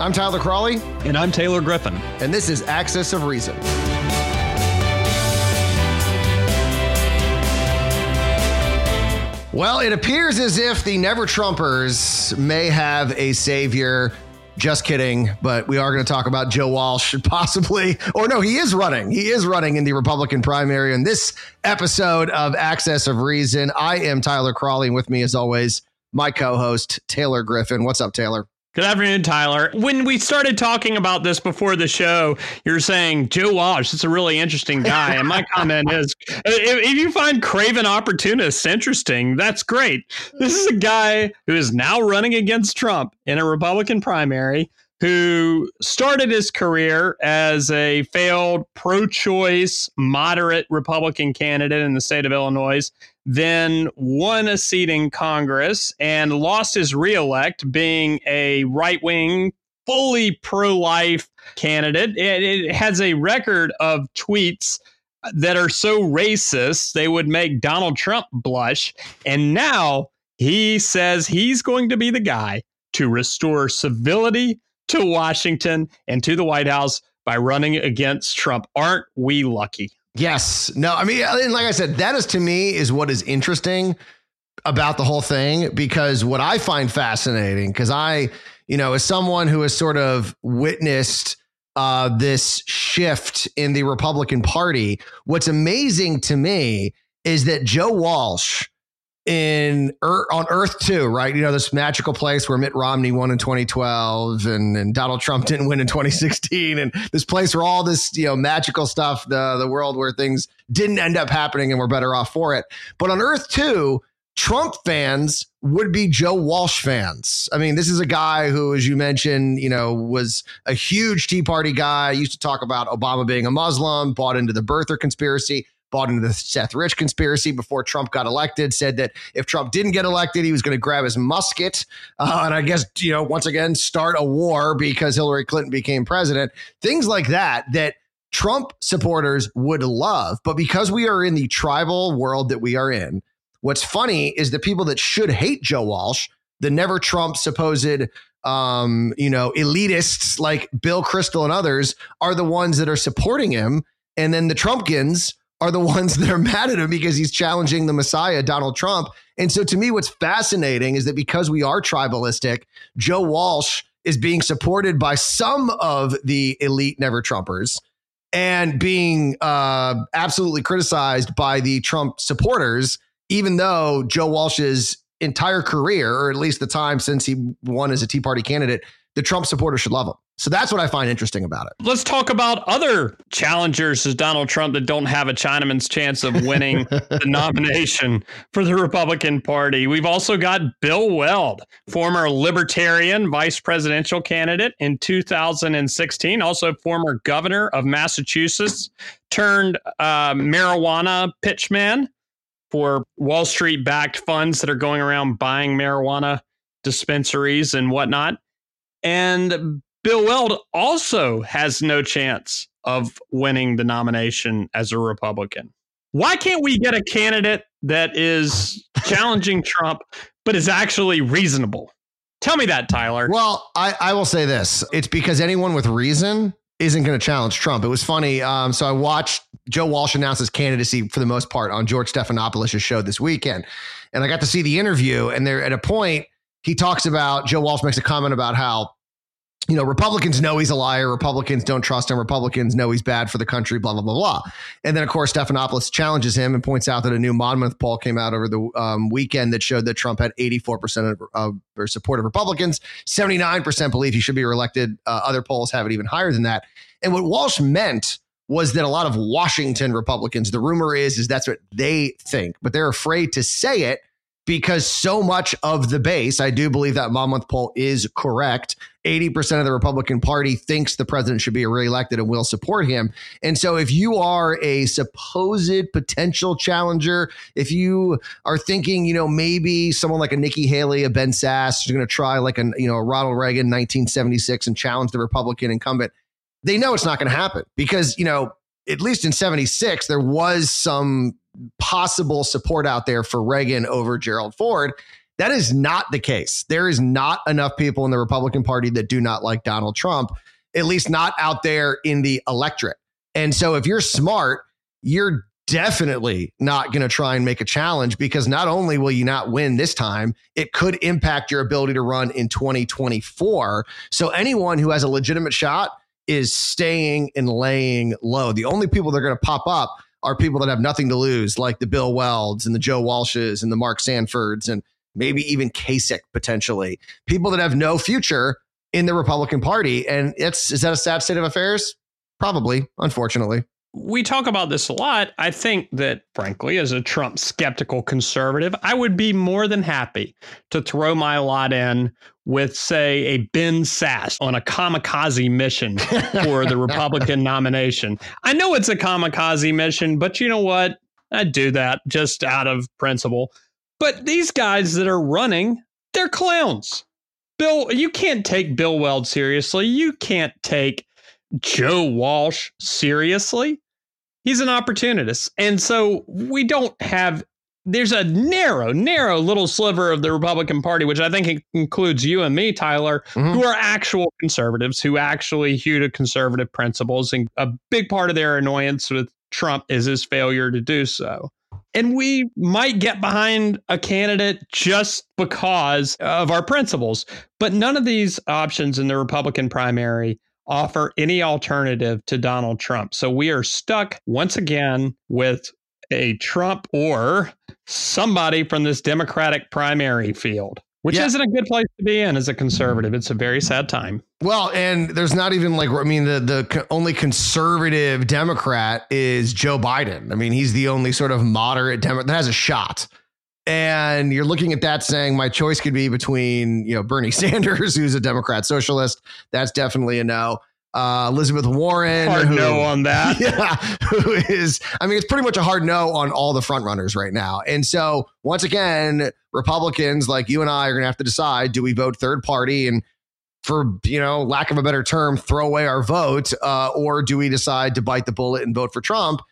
I'm Tyler Crawley. And I'm Taylor Griffin. And this is Axis of Reason. Well, it appears as if the Never Trumpers may have a savior. Just kidding, but we are going to talk about Joe Walsh possibly, or no, he is running. He is running in the Republican primary in this episode of Axis of Reason. I am Tyler Crawley, and with me, as always, my co host, Taylor Griffin. What's up, Taylor? Good afternoon, Tyler. When we started talking about this before the show, you're saying Joe Walsh is a really interesting guy. And my comment is uh, if, if, you find craven opportunists interesting, that's great. This is a guy who is now running against Trump in a Republican primary who started his career as a failed pro choice, moderate Republican candidate in the state of Illinois then won a seat in Congress and lost his reelect, being a right wing, fully pro life candidate. It, it, has a record of tweets that are so racist, they would make Donald Trump blush. And now he says he's going to be the guy to restore civility to Washington and to the White House by running against Trump. Aren't we lucky? Yes. No, I mean, like I said, that is to me is what is interesting about the whole thing because what I find fascinating, because I, you know, as someone who has sort of witnessed uh, this shift in the Republican Party, what's amazing to me is that Joe Walsh in on Earth too, right? You know, this magical place where Mitt Romney won in 2012 and, and Donald Trump didn't win in 2016, and this place where all this you know magical stuff, the the world where things didn't end up happening and we're better off for it. But on Earth too, Trump fans would be Joe Walsh fans. I mean, this is a guy who, as you mentioned, you know, was a huge Tea Party guy. Used to talk about Obama being a Muslim, bought into the birther conspiracy bought into the Seth Rich conspiracy before Trump got elected, said that if Trump didn't get elected, he was going to grab his musket uh, and I guess, you know, once again, start a war because Hillary Clinton became president. Things like that, that Trump supporters would love. But because we are in the tribal world that we are in, what's funny is the people that should hate Joe Walsh, the never Trump supposed um, you know, elitists like Bill Kristol and others are the ones that are supporting him. And then the Trumpkins are the ones that are mad at him because he's challenging the Messiah, Donald Trump. And so to me, what's fascinating is that because we are tribalistic, Joe Walsh is being supported by some of the elite never Trumpers and being uh, absolutely criticized by the Trump supporters, even though Joe Walsh's entire career, or at least the time since he won as a Tea Party candidate, the Trump supporters should love him. So that's what I find interesting about it. Let's talk about other challengers as Donald Trump that don't have a Chinaman's chance of winning the nomination for the Republican Party. We've also got Bill Weld, former Libertarian vice presidential candidate in 2016, also former governor of Massachusetts, turned uh, marijuana pitchman for Wall Street backed funds that are going around buying marijuana dispensaries and whatnot. And Bill Weld also has no chance of winning the nomination as a Republican. Why can't we get a candidate that is challenging Trump, but is actually reasonable? Tell me that, Tyler. Well, I, I will say this it's because anyone with reason isn't going to challenge Trump. It was funny. Um, so I watched Joe Walsh announce his candidacy for the most part on George Stephanopoulos' show this weekend. And I got to see the interview. And there at a point, he talks about Joe Walsh makes a comment about how you know, Republicans know he's a liar. Republicans don't trust him. Republicans know he's bad for the country, blah, blah, blah, blah. And then, of course, Stephanopoulos challenges him and points out that a new Monmouth poll came out over the um, weekend that showed that Trump had 84% of, of or support of Republicans, 79% believe he should be reelected. Uh, other polls have it even higher than that. And what Walsh meant was that a lot of Washington Republicans, the rumor is, is that's what they think, but they're afraid to say it because so much of the base, I do believe that Monmouth poll is correct. 80% of the Republican Party thinks the president should be reelected and will support him. And so if you are a supposed potential challenger, if you are thinking, you know, maybe someone like a Nikki Haley, a Ben Sasse is going to try like a, you know, a Ronald Reagan 1976 and challenge the Republican incumbent, they know it's not going to happen because, you know, at least in 76, there was some possible support out there for Reagan over Gerald Ford. That is not the case. There is not enough people in the Republican Party that do not like Donald Trump, at least not out there in the electorate. And so if you're smart, you're definitely not going to try and make a challenge because not only will you not win this time, it could impact your ability to run in 2024. So anyone who has a legitimate shot is staying and laying low. The only people that are going to pop up are people that have nothing to lose, like the Bill Welds and the Joe Walshes and the Mark Sanfords and maybe even Kasich potentially. People that have no future in the Republican Party. And it's is that a sad state of affairs? Probably, unfortunately we talk about this a lot. I think that, frankly, as a Trump skeptical conservative, I would be more than happy to throw my lot in with, say, a Ben Sasse on a kamikaze mission for the Republican nomination. I know it's a kamikaze mission, but you know what? I'd do that just out of principle. But these guys that are running, they're clowns. Bill, you can't take Bill Weld seriously. You can't take Joe Walsh seriously. He's an opportunist. And so we don't have, there's a narrow, narrow little sliver of the Republican Party, which I think includes you and me, Tyler, mm-hmm. who are actual conservatives, who actually hew to conservative principles. And a big part of their annoyance with Trump is his failure to do so. And we might get behind a candidate just because of our principles. But none of these options in the Republican primary offer any alternative to Donald Trump. So we are stuck once again with a Trump or somebody from this Democratic primary field. Which yeah. isn't a good place to be in as a conservative. It's a very sad time. Well, and there's not even like I mean the the only conservative Democrat is Joe Biden. I mean, he's the only sort of moderate Democrat that has a shot. And you're looking at that saying my choice could be between, you know, Bernie Sanders, who's a Democrat socialist. That's definitely a no. Uh, Elizabeth Warren. Hard who, no on that. Yeah. Who is, I mean, it's pretty much a hard no on all the front runners right now. And so, once again, Republicans like you and I are going to have to decide do we vote third party and, for, you know, lack of a better term, throw away our vote, uh, or do we decide to bite the bullet and vote for Trump?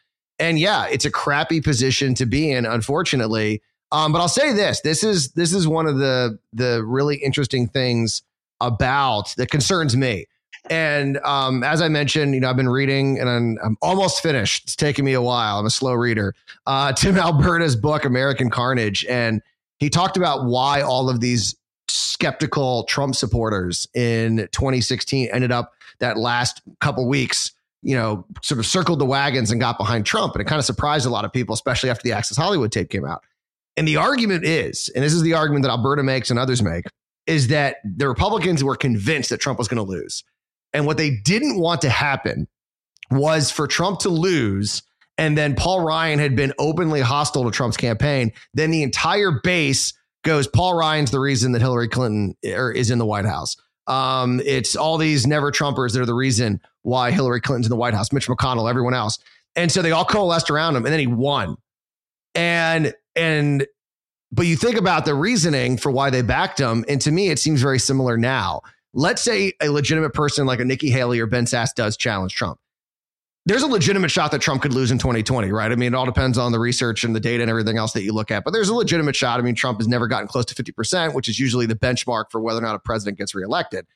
And yeah, it's a crappy position to be in, unfortunately. Um, but I'll say this: this is this is one of the the really interesting things about that concerns me. And um, as I mentioned, you know, I've been reading and I'm, I'm, almost finished. It's taken me a while. I'm a slow reader. Uh, Tim Alberta's book, American Carnage, and he talked about why all of these skeptical Trump supporters in 2016 ended up that last couple weeks, you know, sort of circled the wagons and got behind Trump, and it kind of surprised a lot of people, especially after the Access Hollywood tape came out. And the argument is, and this is the argument that Alberta makes and others make, is that the Republicans were convinced that Trump was going to lose. And what they didn't want to happen was for Trump to lose. And then Paul Ryan had been openly hostile to Trump's campaign. Then the entire base goes, Paul Ryan's the reason that Hillary Clinton er, is in the White House. Um, it's all these never Trumpers that are the reason why Hillary Clinton's in the White House, Mitch McConnell, everyone else. And so they all coalesced around him and then he won. And and but you think about the reasoning for why they backed him, and to me, it seems very similar now. Let's say a legitimate person like a Nikki Haley or Ben Sasse does challenge Trump. There's a legitimate shot that Trump could lose in 2020, right? I mean, it all depends on the research and the data and everything else that you look at, but there's a legitimate shot. I mean, Trump has never gotten close to 50%, which is usually the benchmark for whether or not a president gets reelected.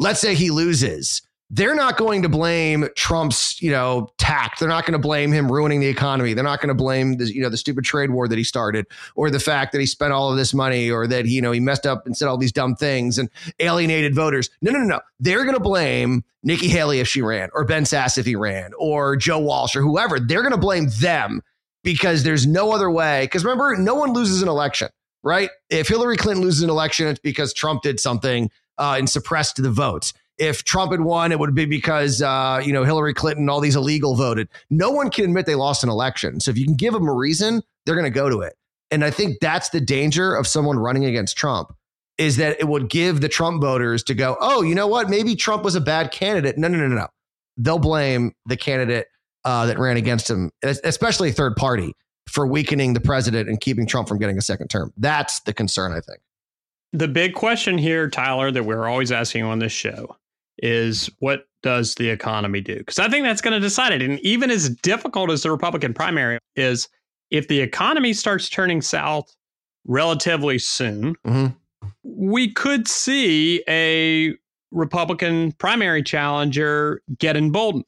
Let's say he loses they're not going to blame Trump's, you know, tact. They're not going to blame him ruining the economy. They're not going to blame the, you know, the stupid trade war that he started or the fact that he spent all of this money or that he, you know, he messed up and said all these dumb things and alienated voters. No, no, no, no. They're going to blame Nikki Haley if she ran or Ben Sasse if he ran or Joe Walsh or whoever. They're going to blame them because there's no other way. Because remember, no one loses an election, right? If Hillary Clinton loses an election, it's because Trump did something uh, and suppressed the votes if Trump had won, it would be because uh, you know Hillary Clinton, all these illegal voted. No one can admit they lost an election. So if you can give them a reason, they're going to go to it. And I think that's the danger of someone running against Trump is that it would give the Trump voters to go, oh, you know what? Maybe Trump was a bad candidate. No, no, no, no, no. They'll blame the candidate uh, that ran against him, especially third party, for weakening the president and keeping Trump from getting a second term. That's the concern, I think. The big question here, Tyler, that we're always asking on this show is what does the economy do? Because I think that's going to decide it. And even as difficult as the Republican primary is, if the economy starts turning south, relatively soon, mm-hmm. we could see a Republican primary challenger get emboldened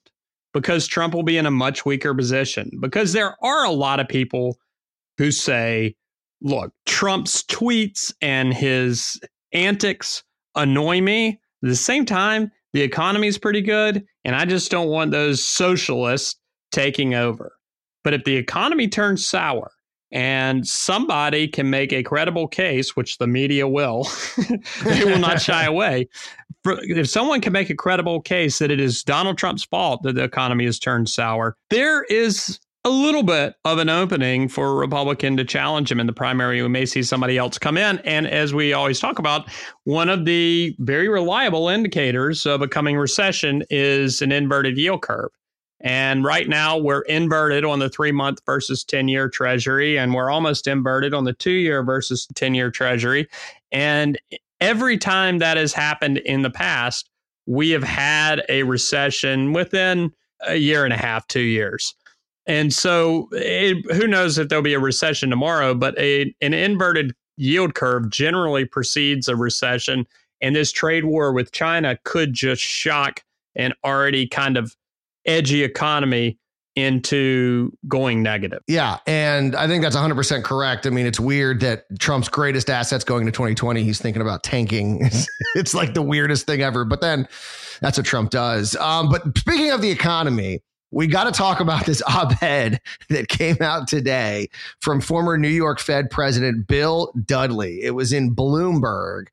because Trump will be in a much weaker position. Because there are a lot of people who say, look, Trump's tweets and his antics annoy me. At the same time, the economy is pretty good, and I just don't want those socialists taking over. But if the economy turns sour and somebody can make a credible case, which the media will, they will not shy away. If someone can make a credible case that it is Donald Trump's fault that the economy has turned sour, there is a little bit of an opening for a Republican to challenge him in the primary. We may see somebody else come in. And as we always talk about, one of the very reliable indicators of a coming recession is an inverted yield curve. And right now we're inverted on the three month versus 10 year treasury, and we're almost inverted on the two year versus 10 year treasury. And every time that has happened in the past, we have had a recession within a year and a half, two years. And so, it, who knows if there'll be a recession tomorrow, but a, an inverted yield curve generally precedes a recession. And this trade war with China could just shock an already kind of edgy economy into going negative. Yeah. And I think that's 100% correct. I mean, it's weird that Trump's greatest assets going into 2020, he's thinking about tanking. it's like the weirdest thing ever. But then that's what Trump does. Um, but speaking of the economy, we got to talk about this op ed that came out today from former New York Fed President Bill Dudley. It was in Bloomberg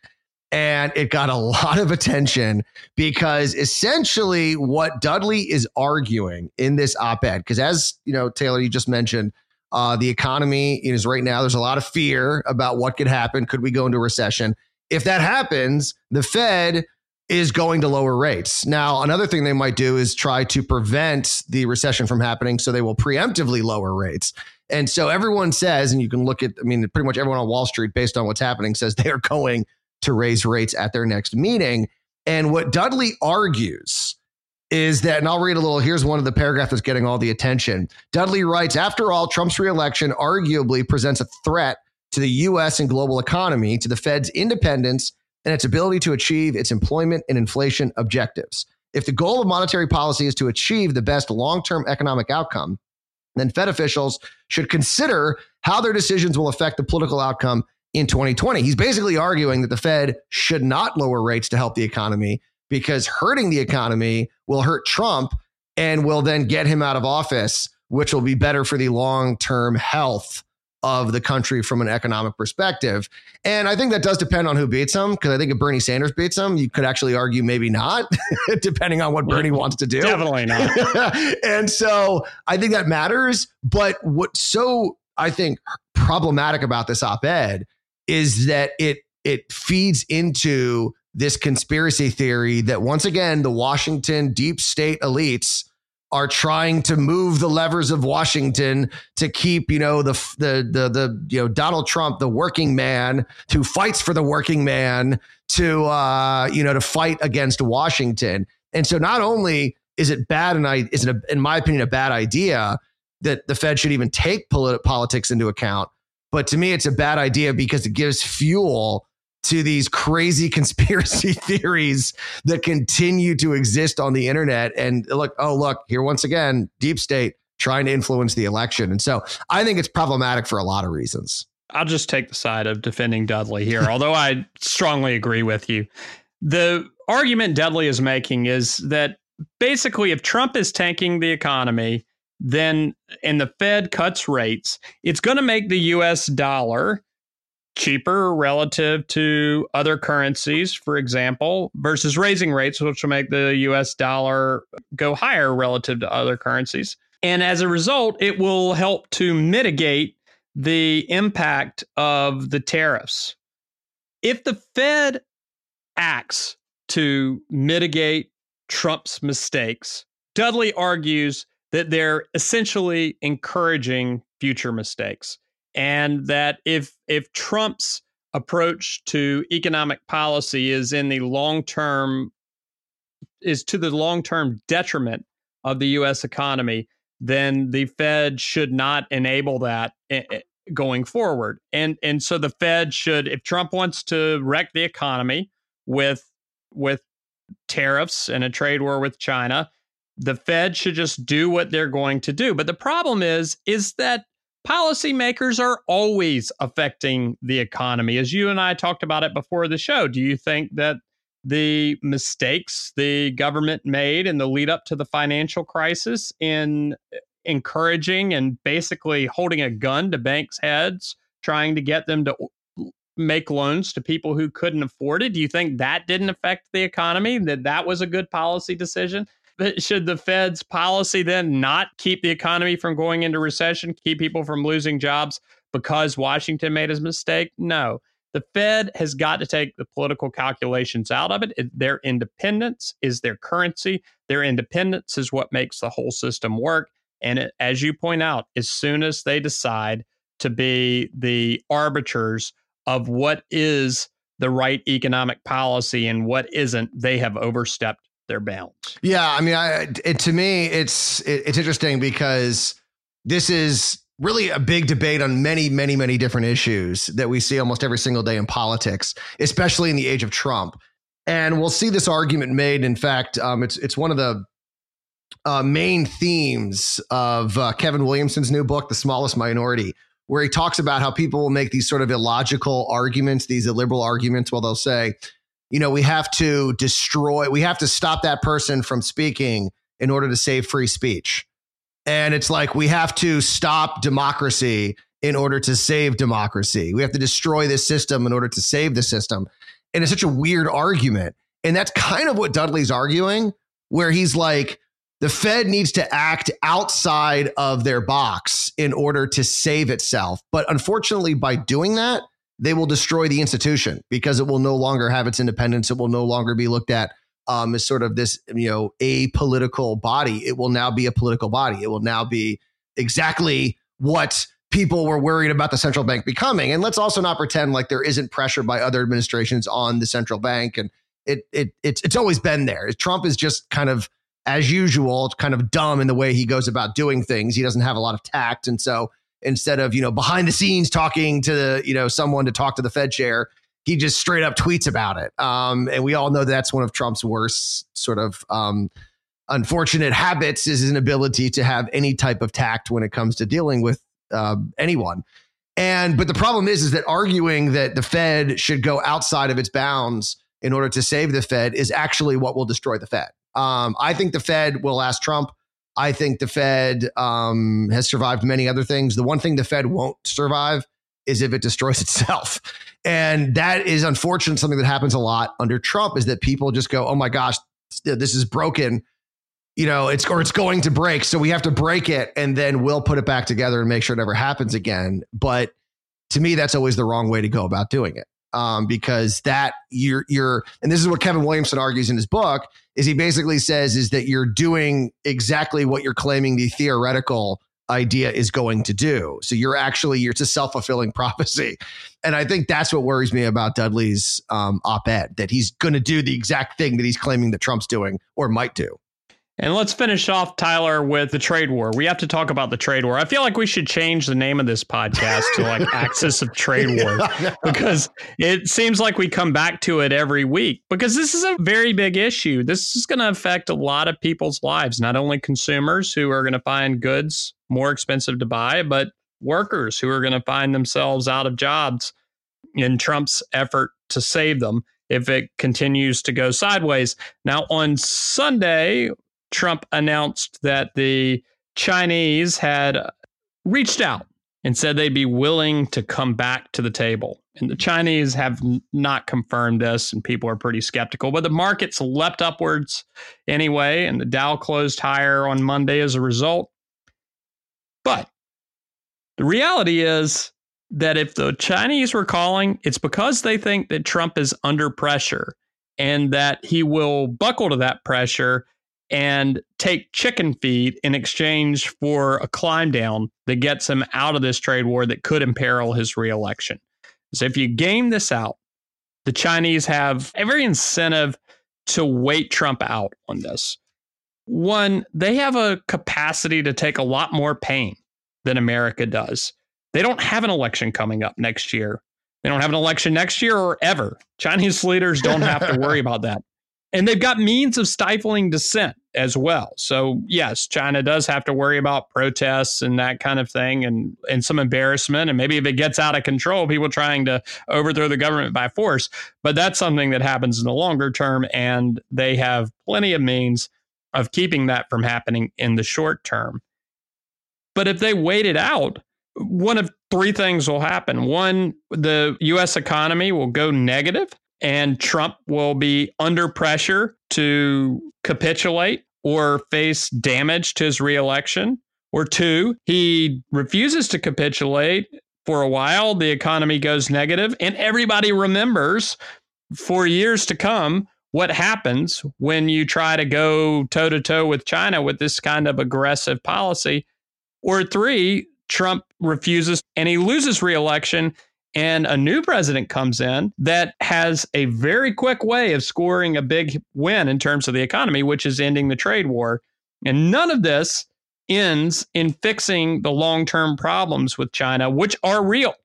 and it got a lot of attention because essentially what Dudley is arguing in this op-ed, because as you know, Taylor, you just mentioned, uh, the economy is right now. There's a lot of fear about what could happen. Could we go into recession? If that happens, the Fed is going to lower rates. Now, another thing they might do is try to prevent the recession from happening. So they will preemptively lower rates. And so everyone says, and you can look at, I mean, pretty much everyone on Wall Street, based on what's happening, says they are going to raise rates at their next meeting. And what Dudley argues is that, and I'll read a little. Here's one of the paragraphs that's getting all the attention. Dudley writes After all, Trump's reelection arguably presents a threat to the U.S. and global economy, to the Fed's independence, and its ability to achieve its employment and inflation objectives. If the goal of monetary policy is to achieve the best long term economic outcome, then Fed officials should consider how their decisions will affect the political outcome in 2020. He's basically arguing that the Fed should not lower rates to help the economy because hurting the economy will hurt Trump and will then get him out of office, which will be better for the long term health of the country from an economic perspective. And I think that does depend on who beats him. Because I think if Bernie Sanders beats him, you could actually argue maybe not, depending on what Bernie wants to do. Definitely not. and so I think that matters. But what's so, I think, problematic about this op ed is that it it feeds into this conspiracy theory that once again the Washington deep state elites are trying to move the levers of Washington to keep, you know, the the the the you know Donald Trump, the working man who fights for the working man to uh, you know to fight against Washington. And so not only is it bad and I is it a, in my opinion a bad idea that the Fed should even take polit- politics into account, but to me, it's a bad idea because it gives fuel to these crazy conspiracy theories that continue to exist on the internet. And look, oh, look, here once again, deep state trying to influence the election. And so I think it's problematic for a lot of reasons. I'll just take the side of defending Dudley here, although I strongly agree with you. The argument Dudley is making is that basically, if Trump is tanking the economy, then and the Fed cuts rates, it's going to make the US dollar cheaper relative to other currencies, for example, versus raising rates, which will make the US dollar go higher relative to other currencies. And as a result, it will help to mitigate the impact of the tariffs. If the Fed acts to mitigate Trump's mistakes, Dudley argues that they're essentially encouraging future mistakes and that if if Trump's approach to economic policy is in the long term is to the long term detriment of the US economy then the Fed should not enable that eh, eh, going forward. And and so the Fed should, if Trump wants to wreck the economy with with tariffs and a trade war with China, the Fed should just do what they're going to do. But the problem is, is that policymakers are always affecting the economy. As you and I talked about it before the show, do you think that the mistakes the government made in the lead up to the financial crisis in encouraging and basically holding a gun to banks' heads, trying to get them to make loans to people who couldn't afford it? Do you think that didn't affect the economy? That that was a good policy decision? Should the Fed's policy then not keep the economy from going into recession, keep people from losing jobs because Washington made a mistake? No. The Fed has got to take the political calculations out of it. Their independence is their currency. Their independence is what makes the whole system work. And it, as you point out, as soon as they decide to be the arbiters of what is the right economic policy and what isn't, they have overstepped their bounds. Yeah, I mean, I, it, to me, it's it, it's interesting because this is really a big debate on many, many, many different issues that we see almost every single day in politics, especially in the age of Trump. And we'll see this argument made. In fact, um, it's it's one of the uh, main themes of uh, Kevin Williamson's new book, The Smallest Minority, where he talks about how people will make these sort of illogical arguments, these illiberal arguments. Well, they'll say, you know, we have to destroy, we have to stop that person from speaking in order to save free speech. And it's like we have to stop democracy in order to save democracy. We have to destroy this system in order to save the system. And it's such a weird argument. And that's kind of what Dudley's arguing, where he's like, the Fed needs to act outside of their box in order to save itself. But unfortunately, by doing that, they will destroy the institution because it will no longer have its independence. It will no longer be looked at um, as sort of this, you know, apolitical body. It will now be a political body. It will now be exactly what people were worried about the central bank becoming. And let's also not pretend like there isn't pressure by other administrations on the central bank. And it it it's it's always been there. Trump is just kind of as usual, kind of dumb in the way he goes about doing things. He doesn't have a lot of tact, and so instead of you know behind the scenes talking to you know someone to talk to the Fed chair, he just straight up tweets about it. Um, and we all know that's one of Trump's worst sort of um, unfortunate habits is his inability to have any type of tact when it comes to dealing with uh, anyone. And but the problem is, is that arguing that the Fed should go outside of its bounds in order to save the Fed is actually what will destroy the Fed. Um, I think the Fed will ask Trump I think the Fed um, has survived many other things. The one thing the Fed won't survive is if it destroys itself. And that is unfortunate. Something that happens a lot under Trump is that people just go, "Oh my gosh, this is broken." You know, it's or it's going to break, so we have to break it, and then we'll put it back together and make sure it never happens again. But to me, that's always the wrong way to go about doing it um, because that you're you're and this is what Kevin Williamson argues in his book is he basically says is that you're doing exactly what you're claiming the theoretical idea is going to do. So you're actually you're it's a self fulfilling prophecy, and I think that's what worries me about Dudley's um, op ed that he's going to do the exact thing that he's claiming that Trump's doing or might do. And let's finish off, Tyler, with the trade war. We have to talk about the trade war. I feel like we should change the name of this podcast to like Axis of Trade War because it seems like we come back to it every week because this is a very big issue. This is going to affect a lot of people's lives, not only consumers who are going to find goods more expensive to buy, but workers who are going to find themselves out of jobs in Trump's effort to save them if it continues to go sideways. Now, on Sunday, Trump announced that the Chinese had reached out and said they'd be willing to come back to the table. And the Chinese have not confirmed this, and people are pretty skeptical. But the markets leapt upwards anyway, and the Dow closed higher on Monday as a result. But the reality is that if the Chinese were calling, it's because they think that Trump is under pressure and that he will buckle to that pressure and take chicken feed in exchange for a climb down that gets him out of this trade war that could imperil his reelection. So if you game this out, the Chinese have every incentive to wait Trump out on this. One, they have a capacity to take a lot more pain than America does. They don't have an election coming up next year. They don't have an election next year or ever. Chinese leaders don't have to worry about that. And they've got means of stifling dissent as well. So, yes, China does have to worry about protests and that kind of thing and, and some embarrassment. And maybe if it gets out of control, people trying to overthrow the government by force. But that's something that happens in the longer term. And they have plenty of means of keeping that from happening in the short term. But if they wait it out, one of three things will happen. One, the US economy will go negative and Trump will be under pressure to capitulate or face damage to his reelection. Or two, he refuses to capitulate for a while, the economy goes negative, and everybody remembers for years to come what happens when you try to go toe to toe with China with this kind of aggressive policy. Or three, Trump refuses and he loses reelection and a new president comes in that has a very quick way of scoring a big win in terms of the economy, which is ending the trade war. And none of this ends in fixing the long term problems with China, which are real.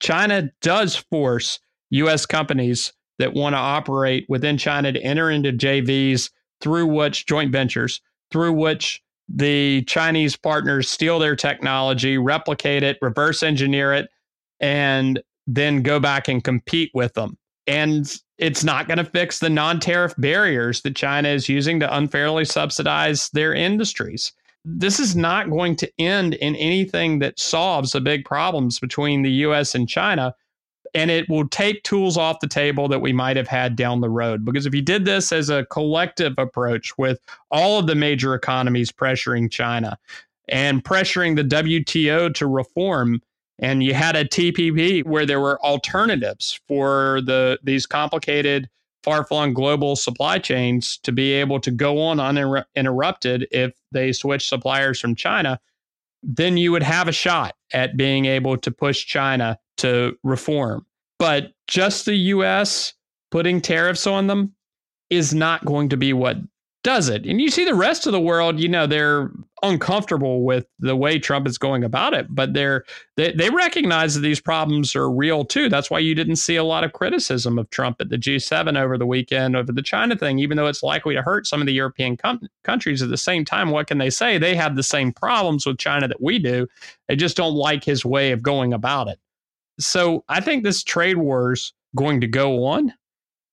China does force U.S. companies that want to operate within China to enter into JVs through which joint ventures, through which the Chinese partners steal their technology, replicate it, reverse engineer it, and then go back and compete with them. And it's not going to fix the non tariff barriers that China is using to unfairly subsidize their industries. This is not going to end in anything that solves the big problems between the US and China. And it will take tools off the table that we might have had down the road. Because if you did this as a collective approach with all of the major economies pressuring China and pressuring the WTO to reform, and you had a TPP where there were alternatives for the these complicated far-flung global supply chains to be able to go on uninterrupted if they switch suppliers from China, then you would have a shot at being able to push China to reform. But just the US putting tariffs on them is not going to be what does it. And you see the rest of the world, you know, they're uncomfortable with the way Trump is going about it, but they're they, they recognize that these problems are real too. That's why you didn't see a lot of criticism of Trump at the G7 over the weekend over the China thing, even though it's likely to hurt some of the European com- countries. At the same time, what can they say? They have the same problems with China that we do. They just don't like his way of going about it. So I think this trade war is going to go on.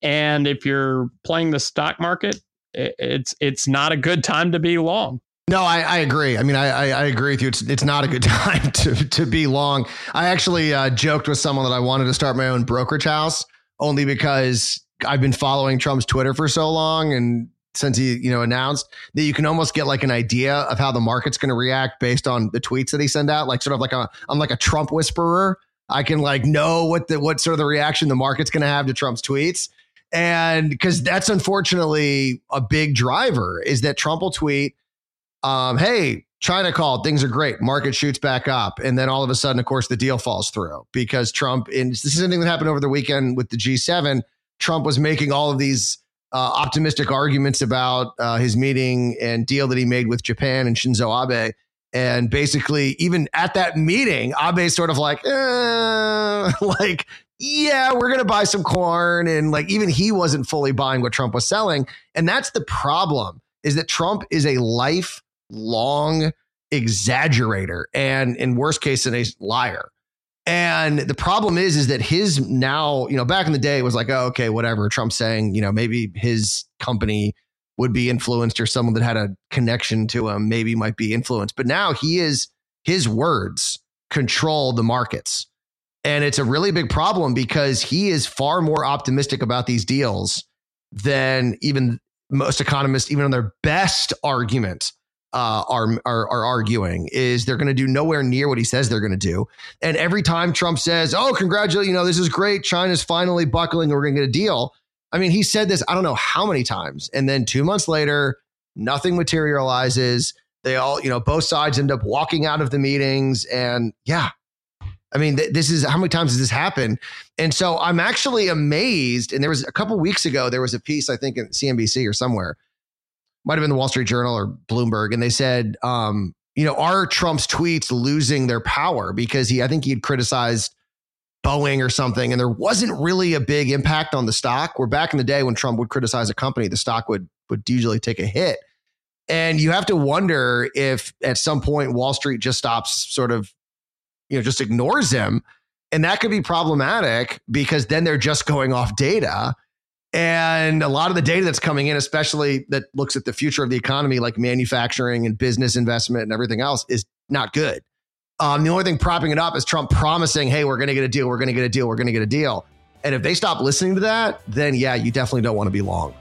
And if you're playing the stock market, it's it's not a good time to be long. No, I, I agree. I mean, I, I, agree with you. It's it's not a good time to to be long. I actually uh, joked with someone that I wanted to start my own brokerage house only because I've been following Trump's Twitter for so long, and since he you know announced that you can almost get like an idea of how the market's going to react based on the tweets that he send out, like sort of like a I'm like a Trump whisperer. I can like know what the what sort of the reaction the market's going to have to Trump's tweets. And because that's unfortunately a big driver is that Trump will tweet, um, hey, China called, things are great, market shoots back up. And then all of a sudden, of course, the deal falls through because Trump, and this is something that happened over the weekend with the G7. Trump was making all of these uh, optimistic arguments about uh, his meeting and deal that he made with Japan and Shinzo Abe. And basically, even at that meeting, Abe sort of like, eh, like yeah, we're going to buy some corn. And like, even he wasn't fully buying what Trump was selling. And that's the problem is that Trump is a lifelong exaggerator and in worst case, a liar. And the problem is, is that his now, you know, back in the day was like, oh, okay, whatever. Trump saying, you know, maybe his company would be influenced or someone that had a connection to him maybe might be influenced. But now he is, his words control the markets. And it's a really big problem because he is far more optimistic about these deals than even most economists, even on their best argument, uh, are, are, are arguing is they're going to do nowhere near what he says they're going to do. And every time Trump says, "Oh, congratulate, you know, this is great. China's finally buckling. We're going to get a deal." I mean, he said this I don't know how many times, and then two months later, nothing materializes. They all, you know, both sides end up walking out of the meetings, and yeah, I mean, th- this is how many times has this happened? And so I'm actually amazed. And there was a couple weeks ago, there was a piece, I think, in CNBC or somewhere, might have been the Wall Street Journal or Bloomberg, and they said um, you know, are Trump's tweets losing their power because he, I think he had criticized Boeing or something, and there wasn't really a big impact on the stock. Where back in the day when Trump would criticize a company, the stock would would usually take a hit. And you have to wonder if at some point Wall Street just stops sort of, you know, just ignores him. And that could be problematic because then they're just going off data. And a lot of the data that's coming in, especially that looks at the future of the economy, like manufacturing and business investment and everything else, is not good. Um, the only thing propping it up is Trump promising, hey, we're going to get a deal, we're going to get a deal, we're going to get a deal. And if they stop listening to that, then yeah, you definitely don't want to be long.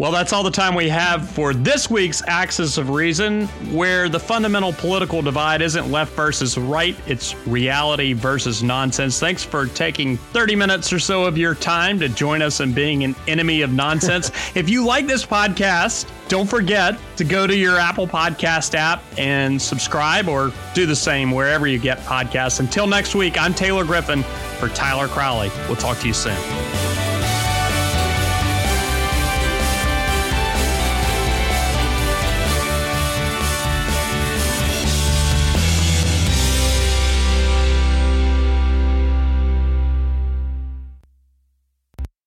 Well, that's all the time we have for this week's Axis of Reason, where the fundamental political divide isn't left versus right, it's reality versus nonsense. Thanks for taking 30 minutes or so of your time to join us in being an enemy of nonsense. if you like this podcast, don't forget to go to your Apple Podcast app and subscribe or do the same wherever you get podcasts. Until next week, I'm Taylor Griffin for Tyler Crowley. We'll talk to you soon.